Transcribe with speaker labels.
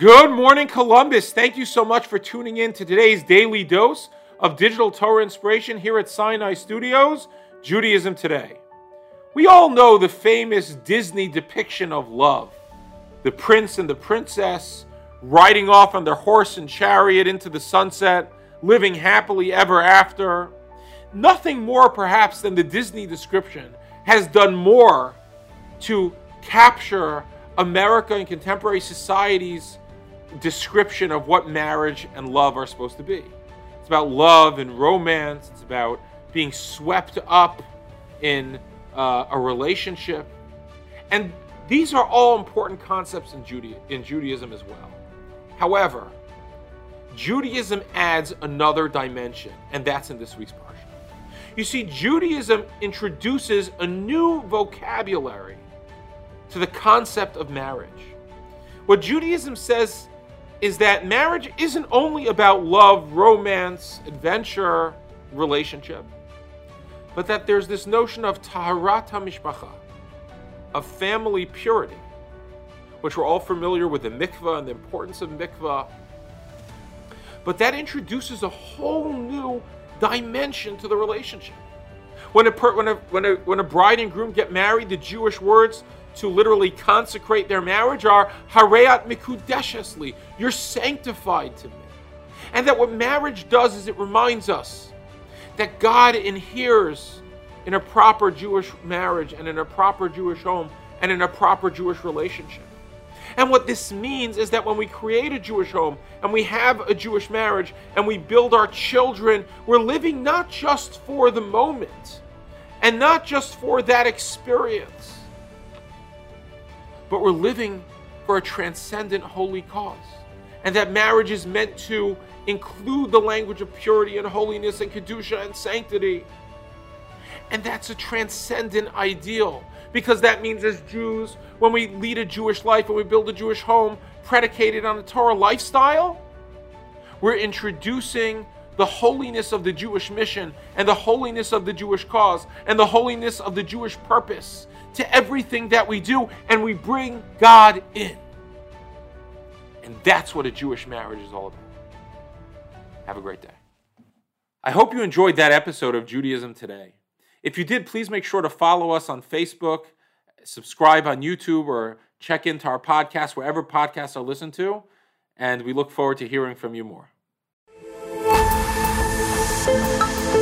Speaker 1: Good morning, Columbus. Thank you so much for tuning in to today's daily dose of digital Torah inspiration here at Sinai Studios, Judaism Today. We all know the famous Disney depiction of love the prince and the princess riding off on their horse and chariot into the sunset, living happily ever after. Nothing more, perhaps, than the Disney description has done more to capture America and contemporary society's description of what marriage and love are supposed to be. It's about love and romance, it's about being swept up in uh, a relationship. And these are all important concepts in, Juda- in Judaism as well. However, Judaism adds another dimension, and that's in this week's parsha. You see, Judaism introduces a new vocabulary to the concept of marriage. What Judaism says is that marriage isn't only about love, romance, adventure, relationship, but that there's this notion of taharat mishpacha, of family purity, which we're all familiar with the mikvah and the importance of mikvah. But that introduces a whole new dimension to the relationship. When a, when a, when a, when a bride and groom get married, the Jewish words to literally consecrate their marriage are Harei at mekudeshet li. You're sanctified to me. And that what marriage does is it reminds us that God inheres in a proper Jewish marriage and in a proper Jewish home and in a proper Jewish relationship. And what this means is that when we create a Jewish home and we have a Jewish marriage and we build our children, we're living not just for the moment and not just for that experience but we're living for a transcendent holy cause. And that marriage is meant to include the language of purity and holiness and Kedusha and sanctity. And that's a transcendent ideal because that means as Jews, when we lead a Jewish life and we build a Jewish home predicated on a Torah lifestyle, we're introducing the holiness of the Jewish mission and the holiness of the Jewish cause and the holiness of the Jewish purpose to everything that we do, and we bring God in. And that's what a Jewish marriage is all about. Have a great day. I hope you enjoyed that episode of Judaism Today. If you did, please make sure to follow us on Facebook, subscribe on YouTube, or check into our podcast wherever podcasts are listened to. And we look forward to hearing from you more. Música